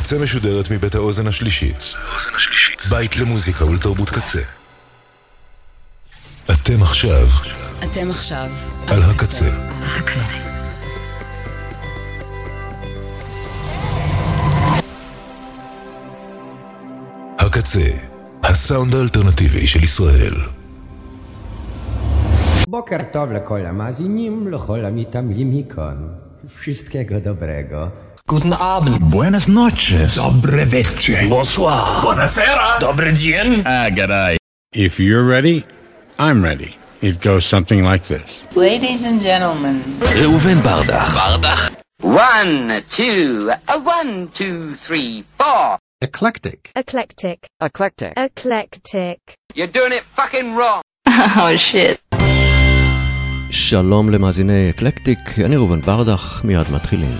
הקצה משודרת מבית האוזן השלישית. בית למוזיקה ולתרבות קצה. אתם עכשיו אתם עכשיו על הקצה. הקצה. הקצה, הסאונד האלטרנטיבי של ישראל. בוקר טוב לכל המאזינים, לכל המתעמלים מכאן. wszystkiego dobrego. Guten Abend. Buenas noches. Dobre večer. Bonsoir. Buonasera. Dobry dzień. Ah, g'day. If you're ready, I'm ready. It goes something like this. Ladies and gentlemen. ראובן ברדך. ברדך. One, two, uh, one, two, three, four. Eclectic. Eclectic. Eclectic. Eclectic. You're doing it fucking wrong. Oh shit. שלום למאזיני אקלקטיק, אני ראובן ברדך, מיד מתחילים.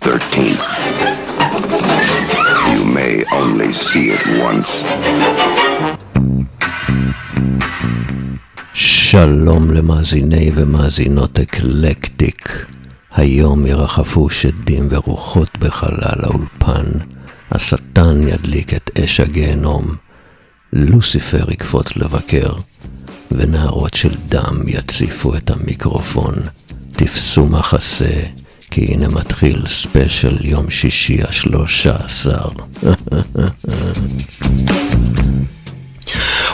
13th. You may only see it once. שלום למאזיני ומאזינות אקלקטיק. היום ירחפו שדים ורוחות בחלל האולפן. השטן ידליק את אש הגיהנום. לוסיפר יקפוץ לבקר, ונהרות של דם יציפו את המיקרופון. תפסו מחסה, כי הנה מתחיל ספיישל יום שישי השלושה עשר.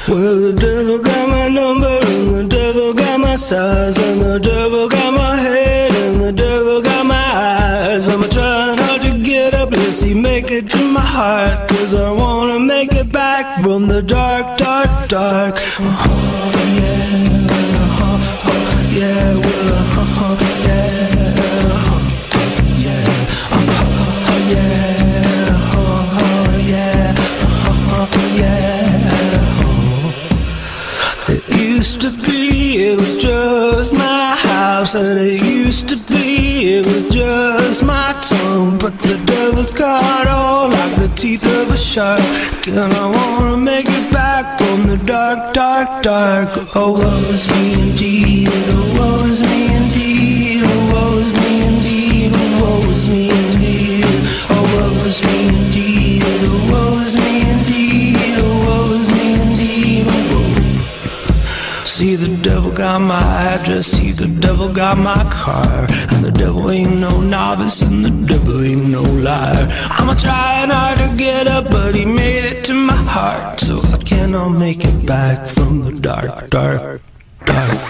Well, the devil got my number, and the devil got my size, and the devil got my head, and the devil got my eyes. I'm trying hard to get up, let's see, make it to my heart, cause I wanna make it back from the dark, dark, dark. Uh-huh, yeah, uh-huh, uh, yeah, well, uh-huh, yeah, House, and it used to be, it was just my tongue. But the devil's got all like the teeth of a shark, and I wanna make it back from the dark, dark, dark. Oh, woe is me indeed, oh, woe is me indeed, oh, woe is me indeed, oh, woe is me indeed, oh, woe is me indeed, got my address, see the devil got my car And the devil ain't no novice and the devil ain't no liar I'm a trying hard to get up but he made it to my heart So I cannot make it back from the dark, dark, dark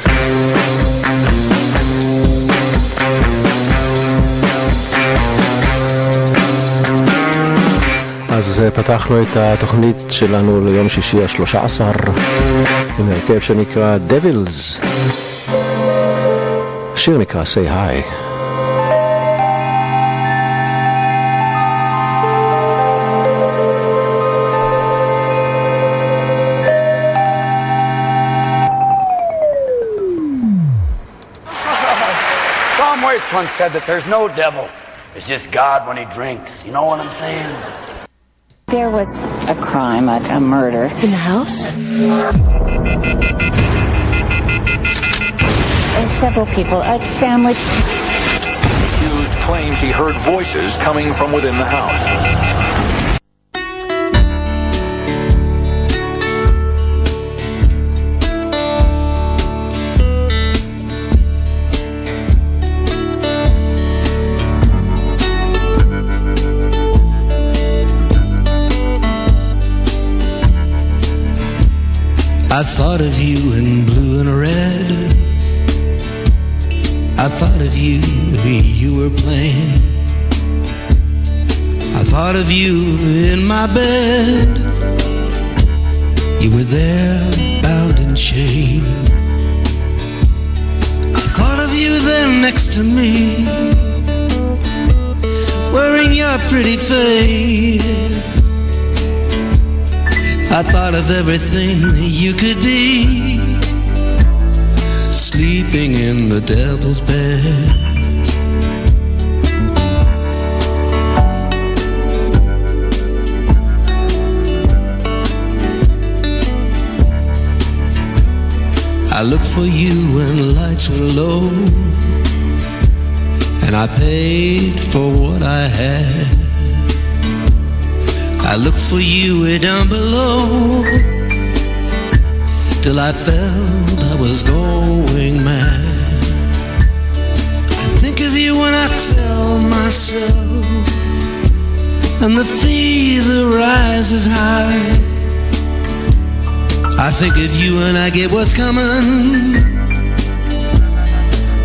אז אה, פתחנו את התוכנית שלנו ליום שישי השלושה עשר עם הרכב שנקרא Devils. השיר נקרא Say Hi. Tom Waits once said that there's no devil. It's just God when he drinks. You know what I'm saying? There was a crime, a, a murder. In the house? Several people, like family. Accused claims he heard voices coming from within the house. I thought of you in blue and red. I thought of you, you were playing. I thought of you in my bed. You were there, bound in chain. I thought of you there next to me, wearing your pretty face. I thought of everything you could be, sleeping in the devil's bed. I looked for you when the lights were low, and I paid for what I had. I looked for you way down below, till I felt I was going mad. I think of you when I tell myself, and the fever rises high. I think of you and I get what's coming.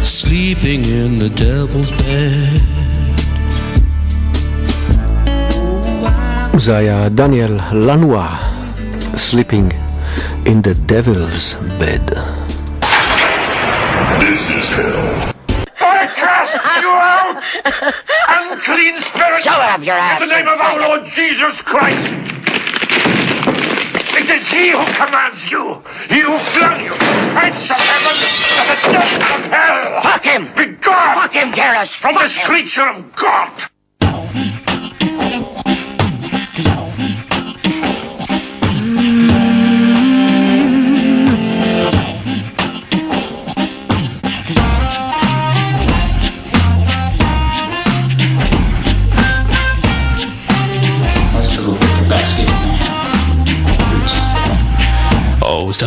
Sleeping in the devil's bed. זה היה דניאל לנואה, Sleeping in the Devil's Bed. This is hell. I cast you out! Unclean spirit! Shut up, your ass! In the name of our Lord Jesus Christ! It is he who commands you! He who flung you from the heights of heaven to the depths of hell! Fuck him! Be gone! Fuck him, Garrus! From Fuck this him. creature of God!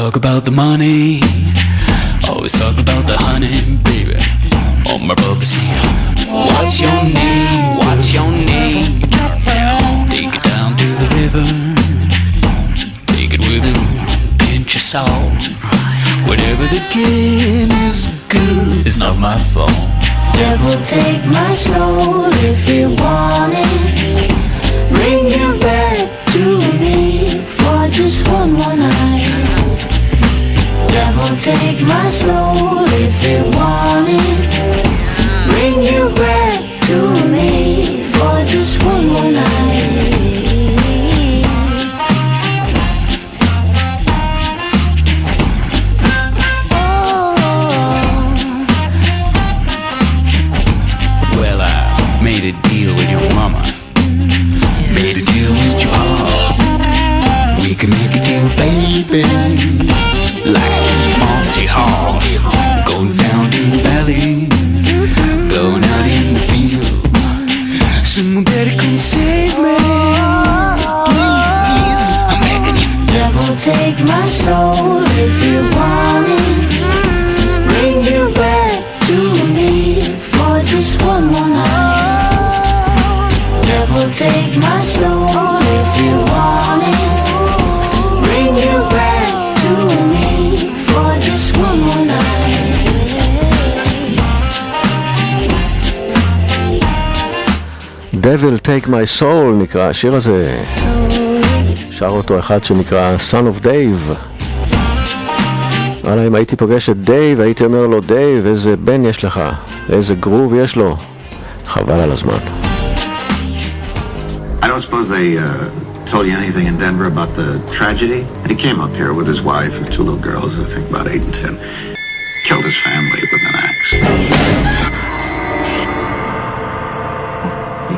Talk about the money. Always talk about the honey, baby. On my brother's. What's your name? What's your name? Take it down to the river. Take it with a pinch of salt. Whatever the game is good, it's not my fault. Devil, take my soul if you want it. Bring you back to me for just one more night. Devil, take my soul if you want it. Bring you back to me for just one more night. Take My Soul נקרא השיר הזה. שר אותו אחד שנקרא Son of Dave. וואלה, אם הייתי פוגש את דייב, הייתי אומר לו, דייב, איזה בן יש לך, איזה גרוב יש לו. חבל על הזמן. I don't suppose they uh, told you anything in Denver about the tragedy? And he came up here with his wife and two little girls, I think about eight and ten. Killed his family with an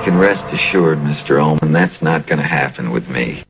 can rest assured, Mr. Ullman, that's not going to happen with me.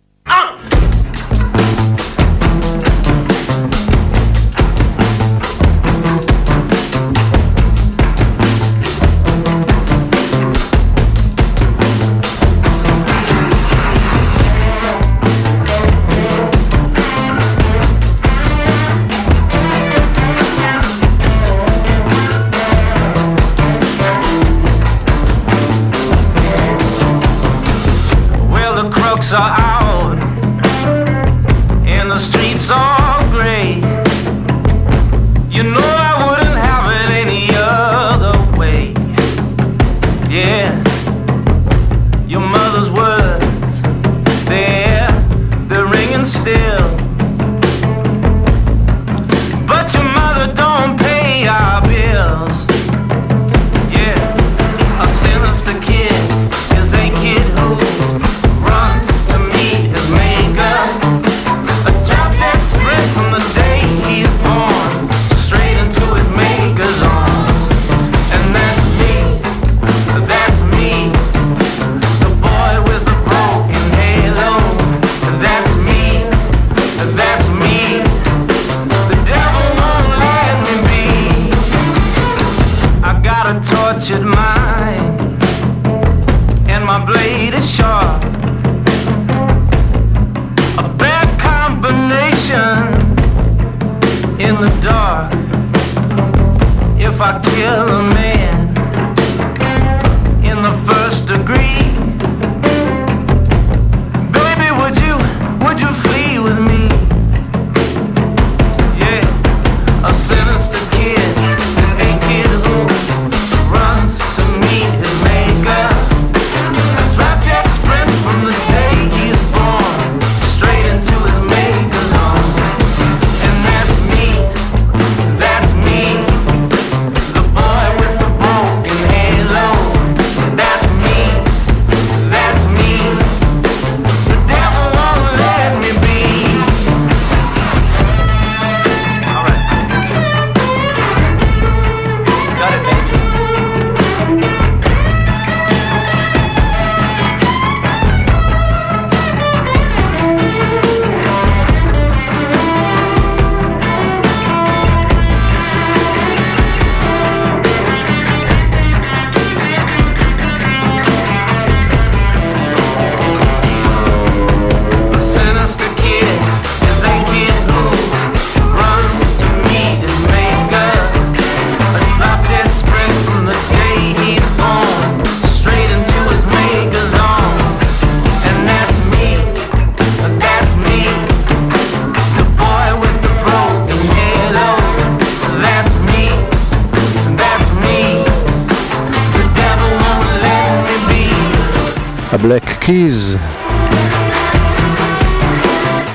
קיז.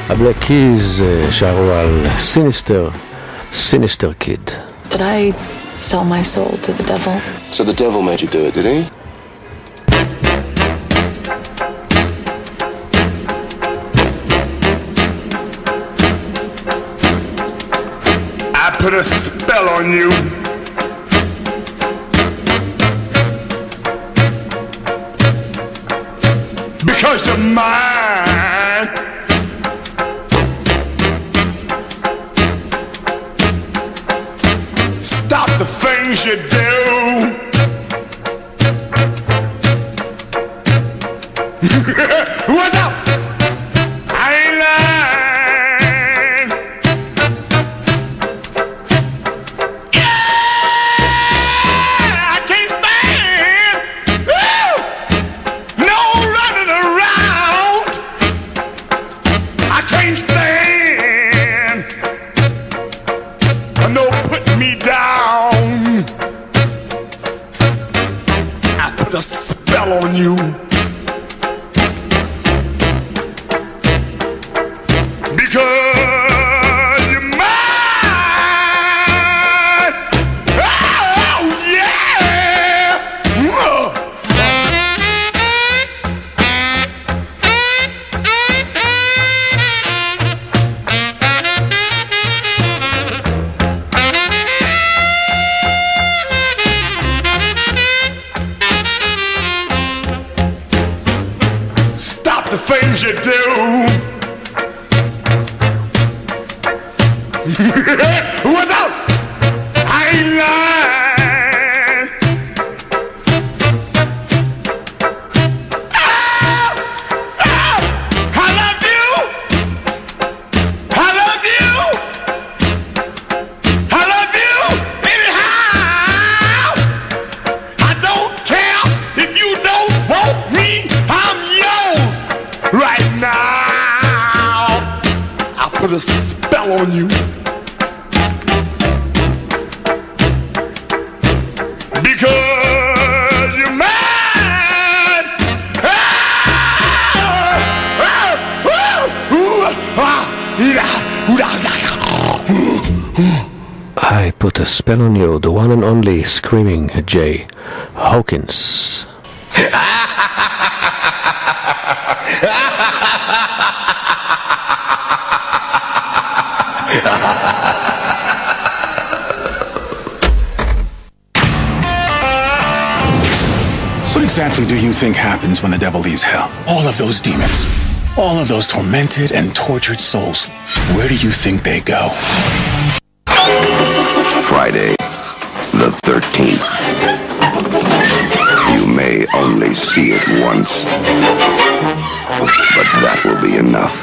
הבלק קיז שרו על סיניסטר, סיניסטר קיד. I sell my soul to the devil. So the devil made you do it, did he? I put a spell on you. should do. screaming at Jay, Hawkins. What exactly do you think happens when the devil leaves hell? All of those demons, all of those tormented and tortured souls, where do you think they go? see it once. But that will be enough.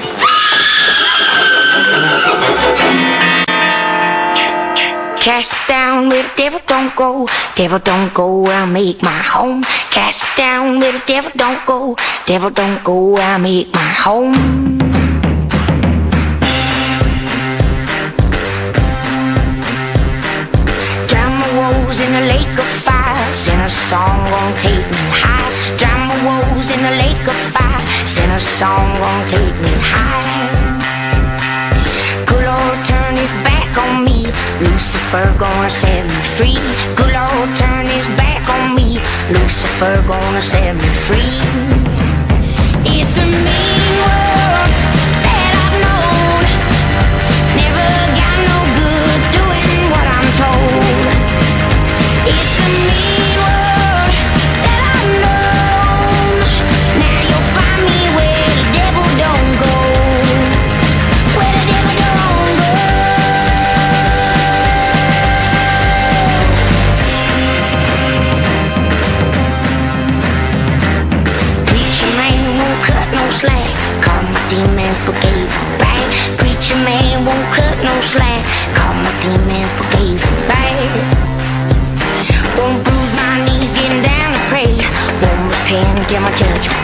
Cast down where the devil don't go, devil don't go, I make my home. Cast down where the devil don't go, devil don't go, I make my home. in a lake of fire. Sing a song, won't take me high. Drown in a lake of fire. Sing a song won't take me high. Good Lord, turn his back on me. Lucifer gonna set me free. Good Lord, turn his back on me. Lucifer gonna set me free. It's a mean world repent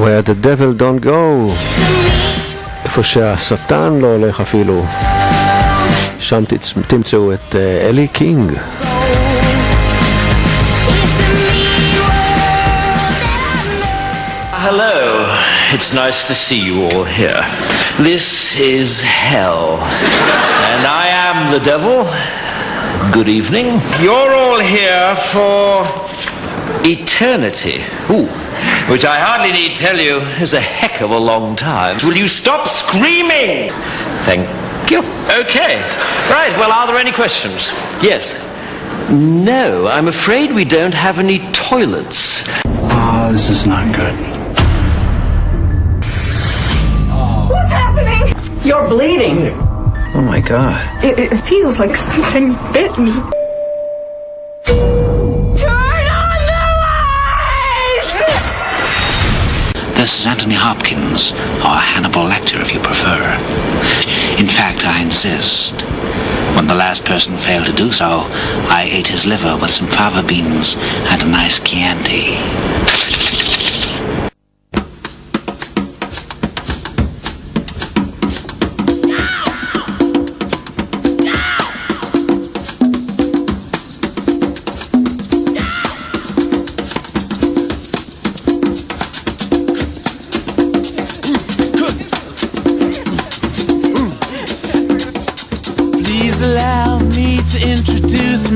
Where the devil don't go. איפה שהשטן לא הולך אפילו. שם תצ- תמצאו את אה, אלי קינג. Hello. It's nice to see you all here. This is hell. And I am the devil. Good evening. You're all here for eternity. Ooh. Which I hardly need tell you is a heck of a long time. Will you stop screaming? Thank you. Okay. Right. Well, are there any questions? Yes. No, I'm afraid we don't have any toilets. Oh, this is not good. What's happening? You're bleeding. Oh my god. It, it feels like something bit me. This is Anthony Hopkins, or Hannibal Lecter if you prefer. In fact, I insist. When the last person failed to do so, I ate his liver with some fava beans and a nice Chianti.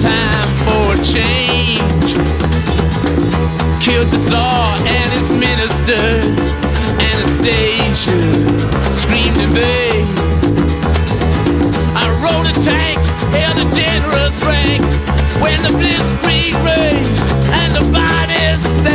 time for a change. Killed the Tsar and his ministers, Anastasia screamed in vain. I rode a tank, held a generous rank, when the blitzkrieg raged and the bodies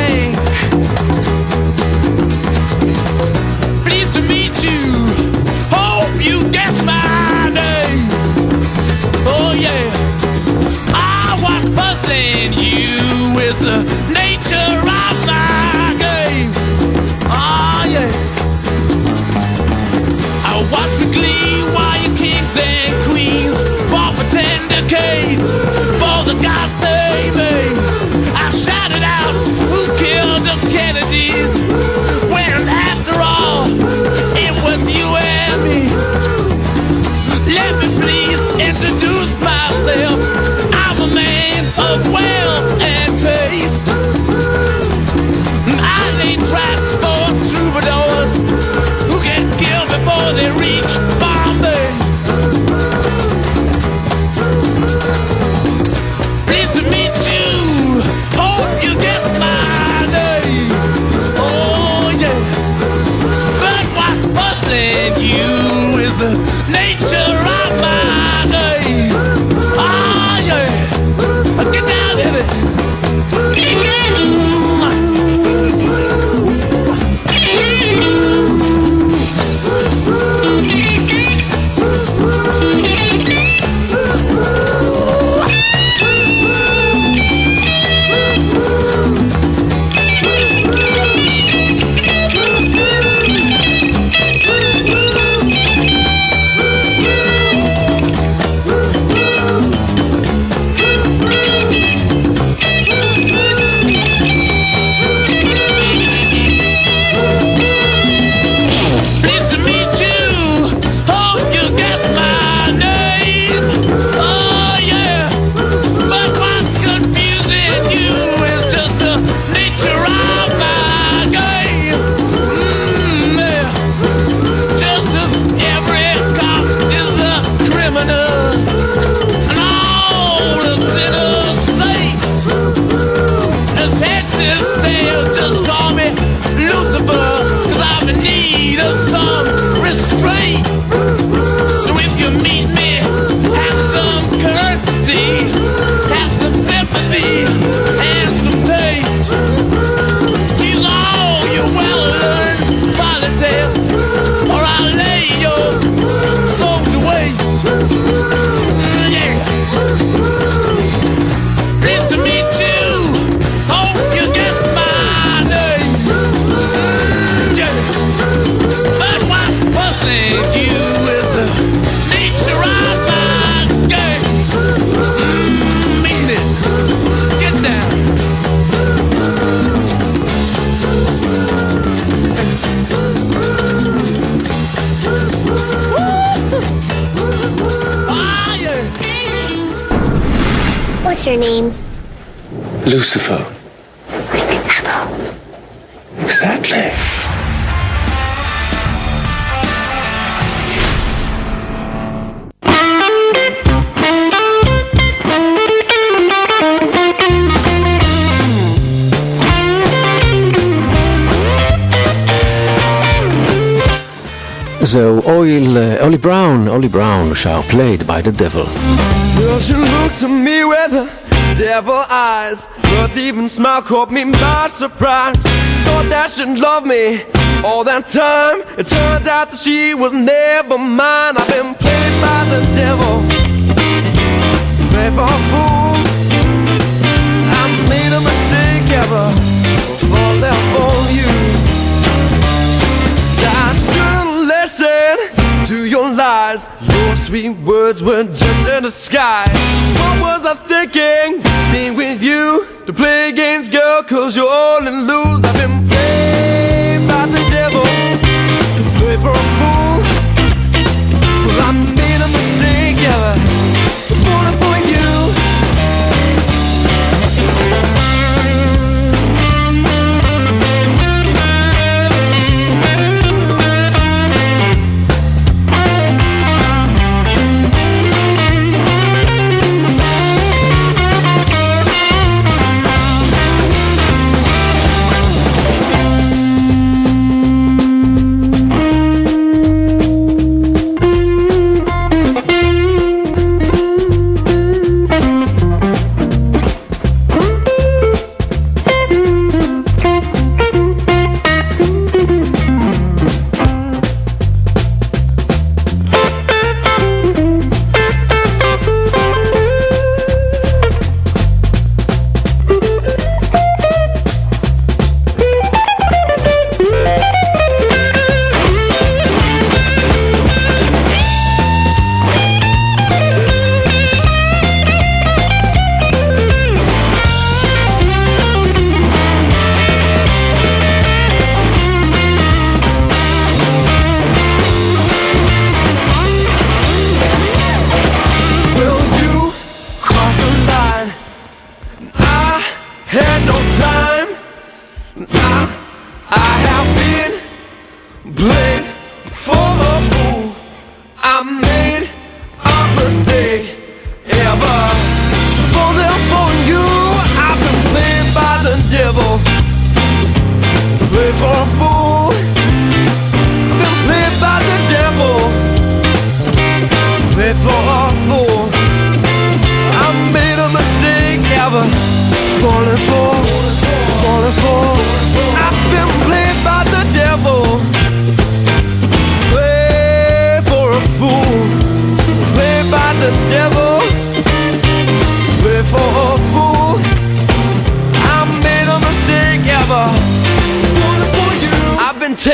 Lucifer. Exactly. So, אויל, Brown, בראון, Brown shall played by the דה דבל. She to me with her devil eyes not even smile caught me by surprise. Thought that she'd love me all that time. It turned out that she was never mine. I've been played by the devil. Played for a fool. I made a mistake ever Fall out on you. I shouldn't listen to your lies. Your sweet words were just in disguise What was I thinking? Being with you? to play games, girl, cause you're all in lose.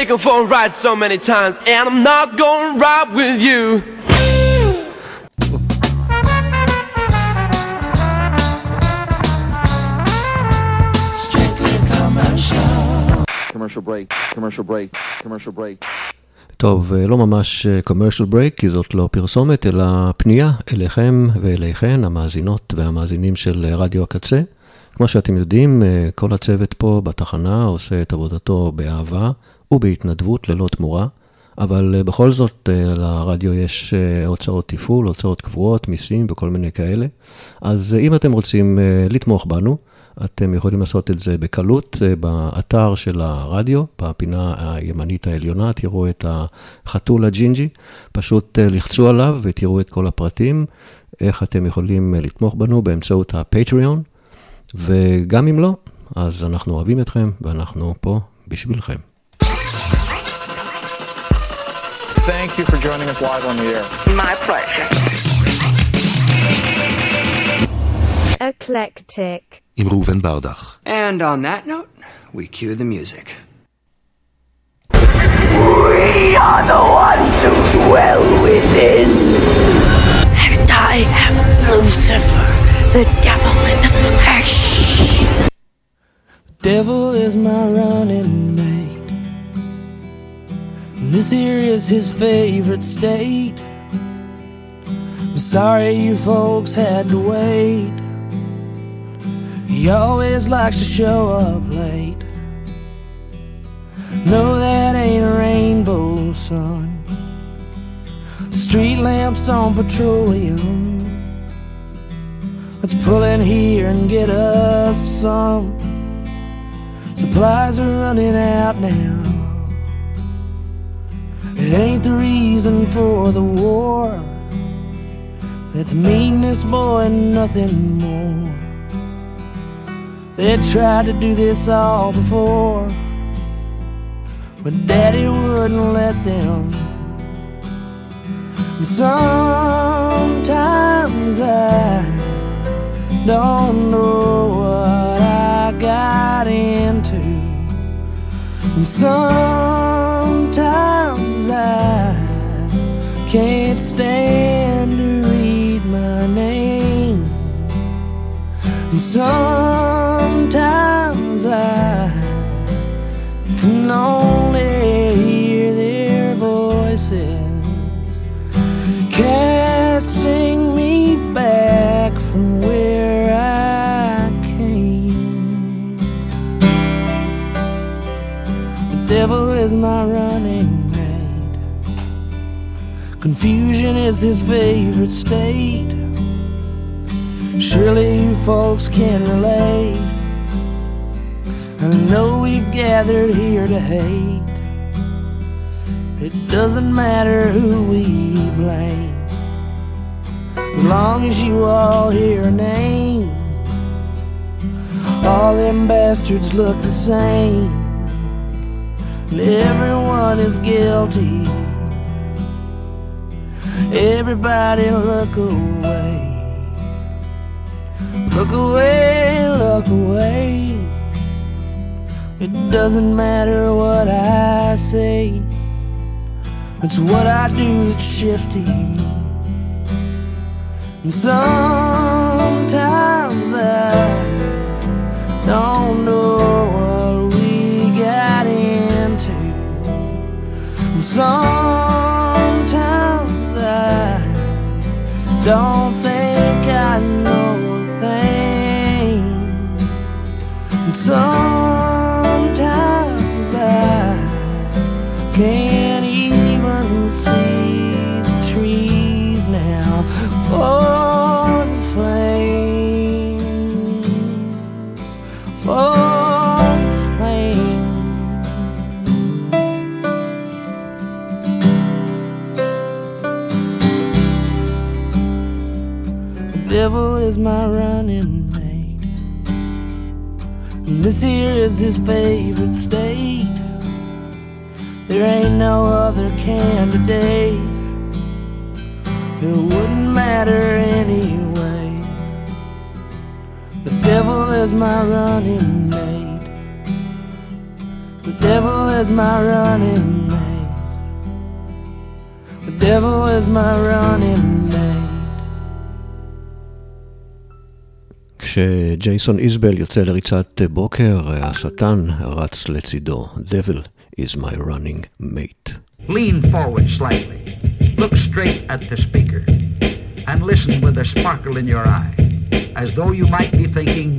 Taken for a ride so many times, and I'm not gonna ride with you. Commercial break, commercial break, commercial break. טוב, אה, לא ממש אה, commercial break, כי זאת לא פרסומת, אלא פנייה אליכם ואליכן, המאזינות והמאזינים של אה, רדיו הקצה. כמו שאתם יודעים, כל הצוות פה בתחנה עושה את עבודתו באהבה ובהתנדבות ללא תמורה, אבל אה, בכל זאת אה, לרדיו יש אה, הוצאות תפעול, הוצאות קבועות, מיסים וכל מיני כאלה. אז אם אתם רוצים לתמוך בנו, אתם יכולים לעשות את זה בקלות באתר של הרדיו, בפינה הימנית העליונה, תראו את החתול הג'ינג'י, פשוט לחצו עליו ותראו את כל הפרטים, איך אתם יכולים לתמוך בנו באמצעות הפטריון, וגם אם לא, אז אנחנו אוהבים אתכם ואנחנו פה בשבילכם. thank you for joining us live on the air. My pleasure. Eclectic. Im Ruven Bardach. And on that note, we cue the music. We are the ones who dwell within. And I am Lucifer, the devil in the flesh. Devil is my running man. This here is his favorite state. I'm sorry you folks had to wait. He always likes to show up late. No, that ain't a rainbow, son. Street lamps on petroleum. Let's pull in here and get us some. Supplies are running out now. It ain't the reason for the war. That's meanness, boy, and nothing more. They tried to do this all before, but Daddy wouldn't let them. And sometimes I don't know what I got into. Sometimes I can't stand to read my name. And sometimes I can only hear their voices casting me back from where I came. The devil is my running Confusion is his favorite state. Surely you folks can relate. I know we've gathered here to hate. It doesn't matter who we blame. As long as you all hear a name, all them bastards look the same. And everyone is guilty. Everybody look away. Look away, look away. It doesn't matter what I say. It's what I do that's shifty. And sometimes I don't know what we got into. And sometimes don't think I know a thing. And devil is my running mate. And this here is his favorite state. There ain't no other candidate. It wouldn't matter anyway. The devil is my running mate. The devil is my running mate. The devil is my running mate. כשג'ייסון איזבל יוצא לריצת בוקר, השטן רץ לצידו. Devil is my running mate. Lean forward slightly. Look straight at the speaker. And listen with a sparkle in your eye. As though you might be thinking,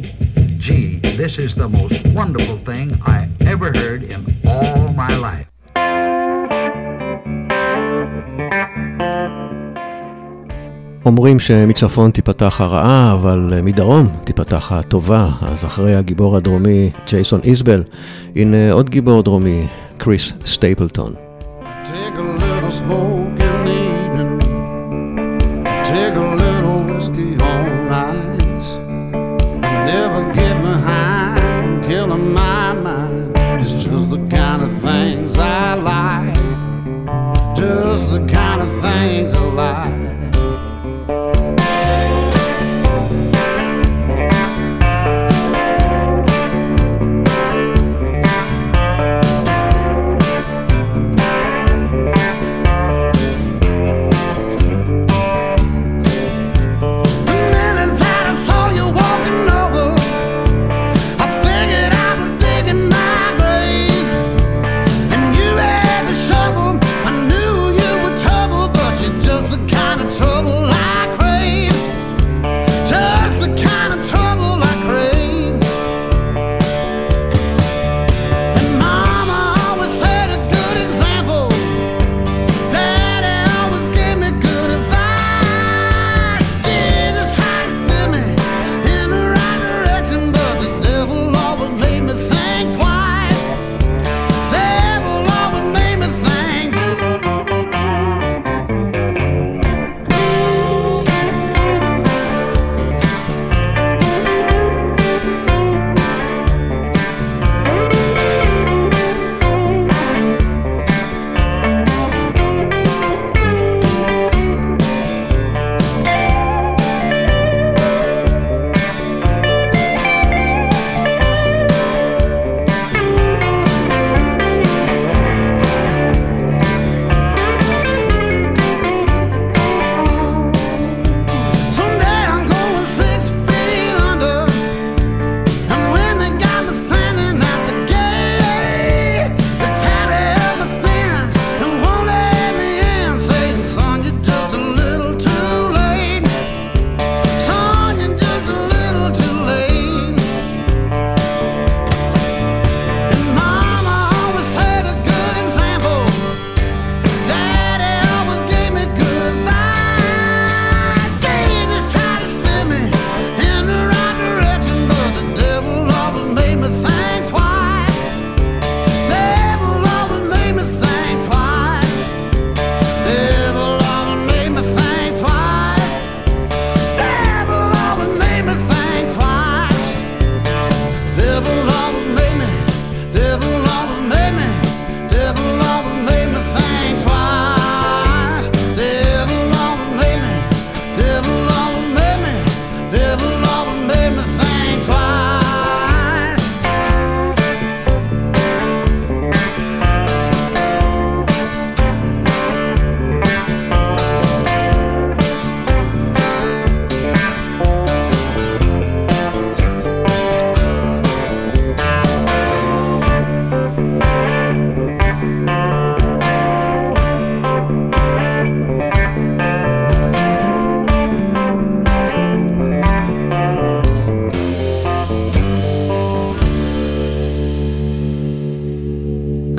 gee, this is the most wonderful thing I ever heard in all my life. אומרים שמצפון תיפתח הרעה, אבל מדרום תיפתח הטובה. אז אחרי הגיבור הדרומי ג'ייסון איזבל, הנה עוד גיבור דרומי, קריס סטייפלטון. Take a little smoke in the evening. Take a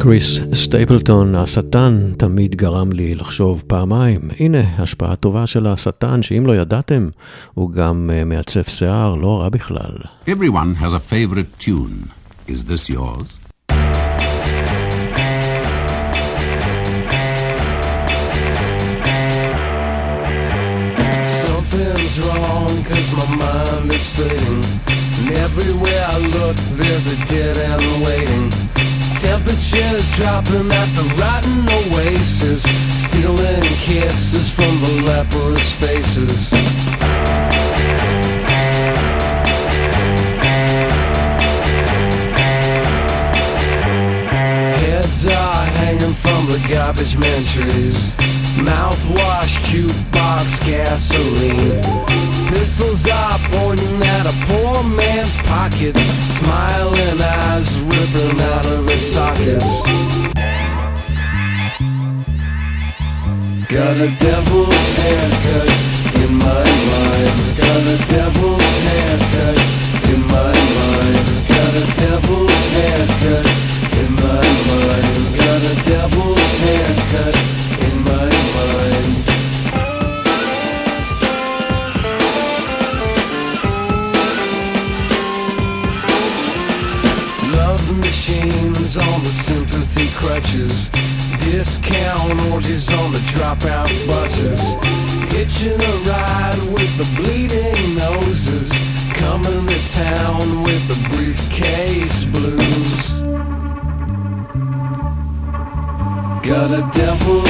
קריס סטייפלטון, השטן, תמיד גרם לי לחשוב פעמיים. הנה, השפעה טובה של השטן, שאם לא ידעתם, הוא גם אה, מעצב שיער, לא רע בכלל. Everyone has a favorite tune. Is this yours? Something's wrong cause my mind is fading And everywhere I look there's a dead end waiting Temperatures dropping at the rotten oasis Stealing kisses from the leprous faces hanging from the garbage man trees Mouthwash, jukebox, gasoline. Pistols are pointing at a poor man's pockets. Smiling eyes ripping out of his sockets. Got a devil's haircut in my mind. Got a devil's haircut in my mind. Got a devil's haircut in my mind a devil's haircut in my mind. Love machines on the sympathy crutches. Discount orgies on the dropout buses. Hitching a ride with the bleeding noses. Coming to town Got a devil's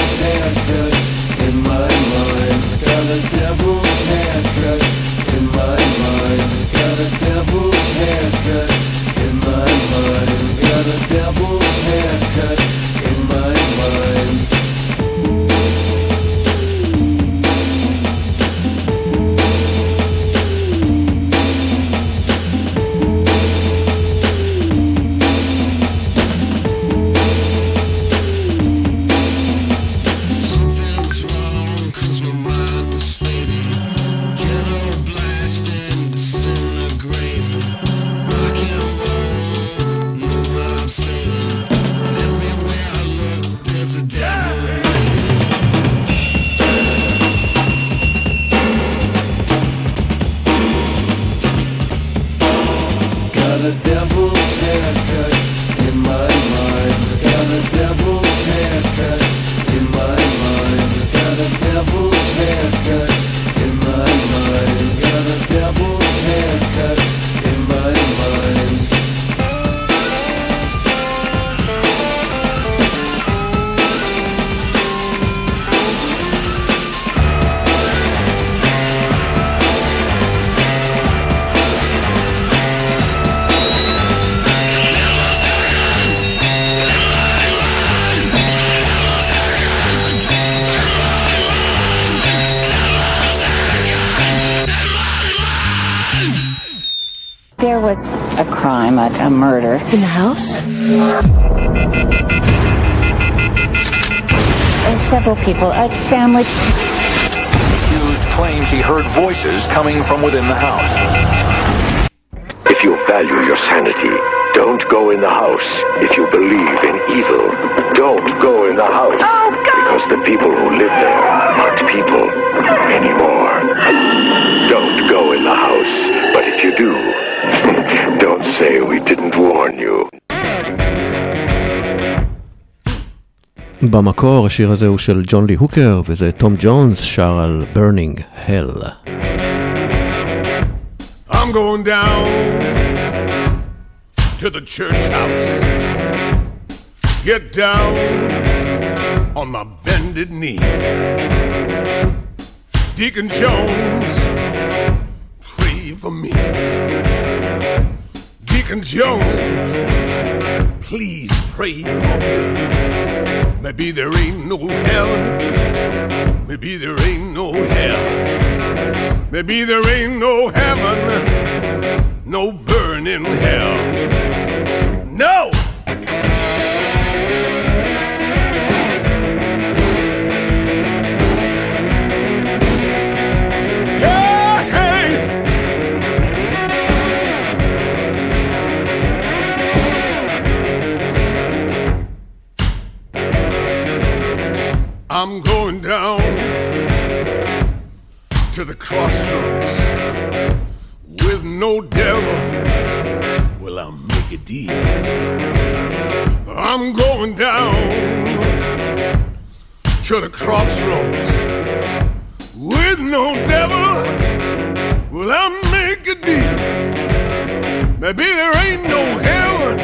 murder. In the house? several people, a family. Accused claims he heard voices coming from within the house. If you value your sanity, don't go in the house. If you believe in evil, don't go in the house. Oh, Because the people who live there aren't people anymore. Don't go in the house. But if you do, don't say we didn't warn you. במקור השיר הזה הוא של ג'ון לי הוקר, וזה תום ג'ונס שר על Burning Hell. I'm going down to the church house. Get down on my bended knee. Deacon Jones, pray for me. Deacon Jones, please pray for me. Maybe there ain't no hell. Maybe there ain't no hell. Maybe there ain't no heaven, no burning hell. I'm going down to the crossroads with no devil. Will I make a deal? I'm going down to the crossroads with no devil. Will I make a deal? Maybe there ain't no heaven,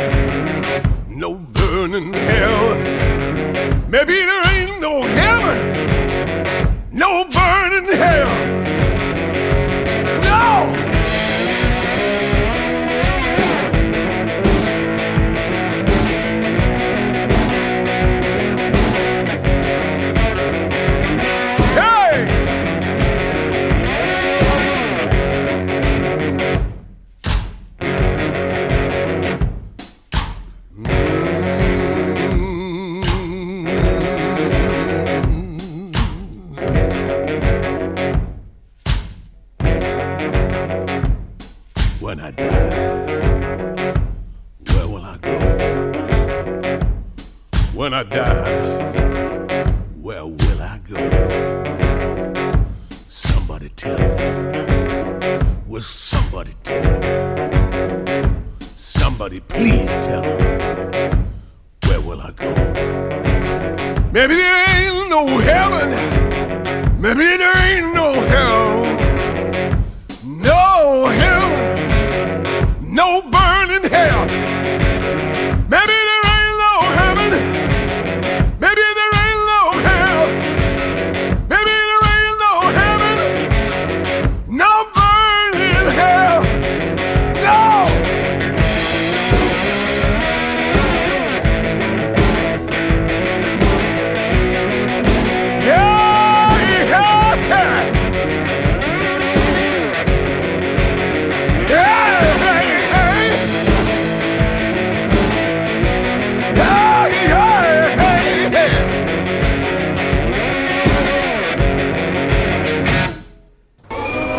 no burning hell. Maybe there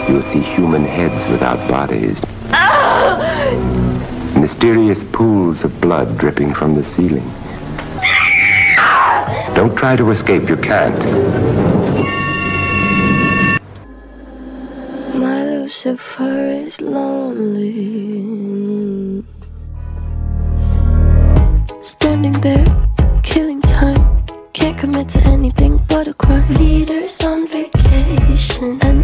You'll see human heads without bodies. Oh! Mysterious pools of blood dripping from the ceiling. Don't try to escape, you can't. My Lucifer is lonely. Standing there, killing time. Can't commit to anything but a crime. Leaders on vacation. And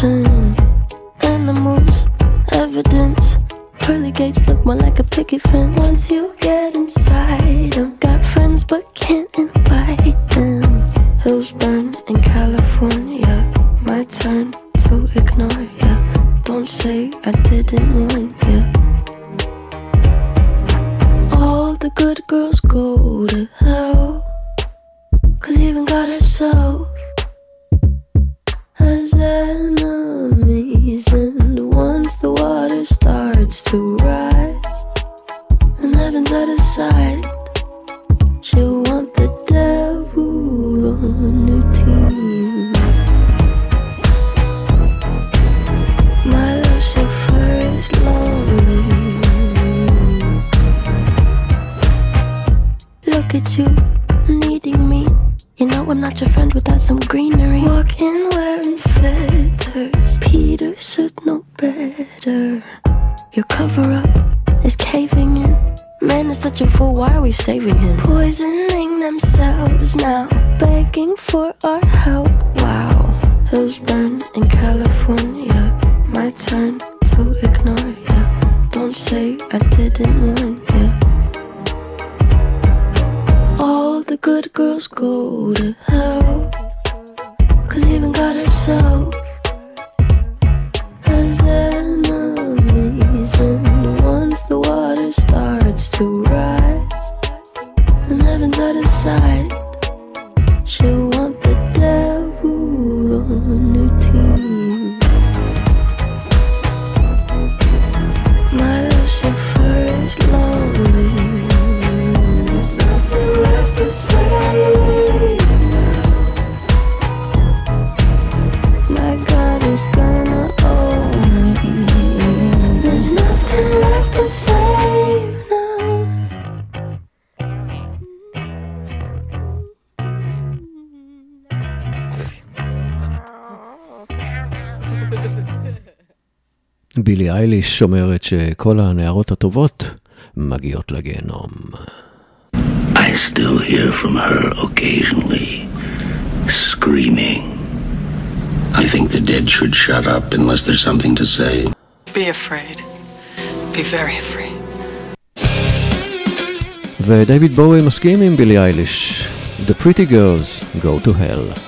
Animals, evidence. Pearly gates look more like a picket fence. Once you get inside. say I didn't want you. All the good girls go to hell. Cause even God herself בילי אייליש אומרת שכל הנערות הטובות מגיעות לגיהנום. I still hear from her occasionally, screaming. I think the dead should shut up unless there's something to say. Be afraid. Be very afraid. ודייוויד בואי מסכים עם בילי אייליש. The pretty girls go to hell.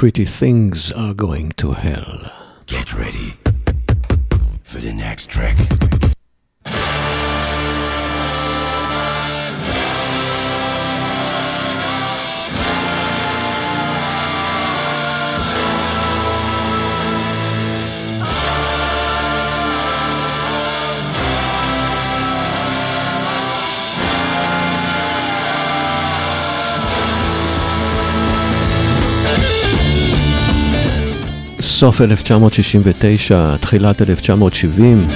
Pretty things are going to hell. סוף 1969, תחילת 1970,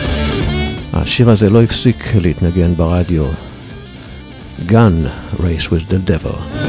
השיר הזה לא הפסיק להתנגן ברדיו. Gun, Race with the Devil.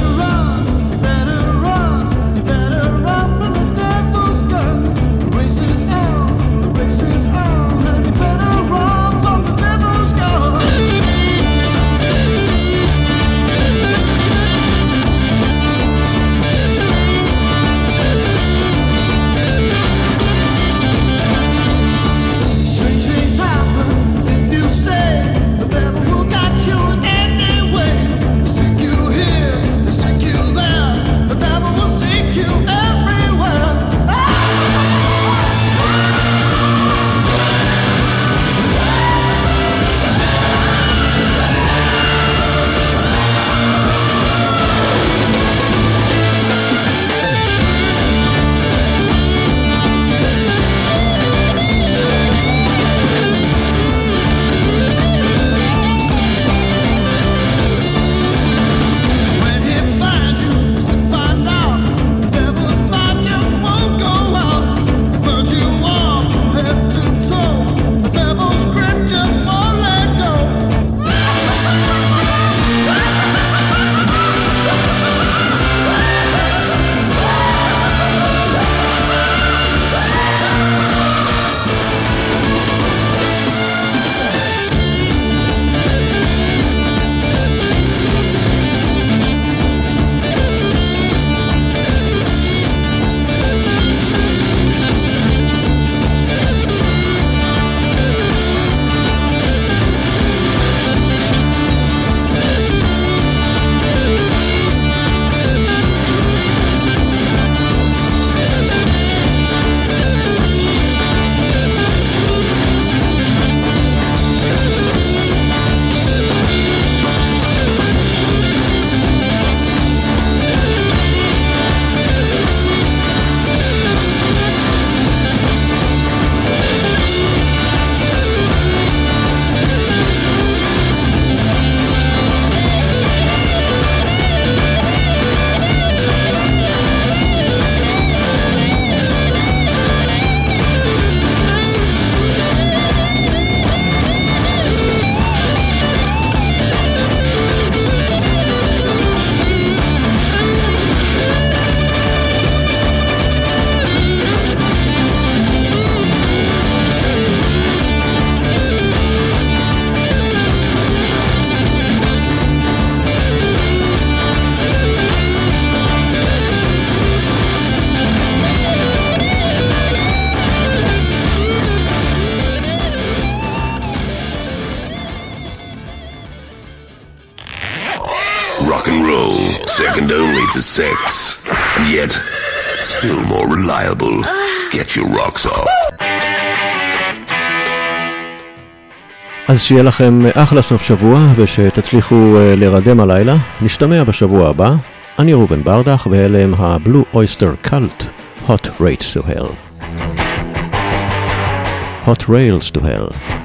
To sex, and yet still more reliable. Get your rocks off. אז שיהיה לכם אחלה סוף שבוע ושתצליחו אה, להירדם הלילה. נשתמע בשבוע הבא. אני ראובן ברדך ואלה הם ה-Blue Oyster Cult Hot Rates to Hell. Hot Rails to Hell.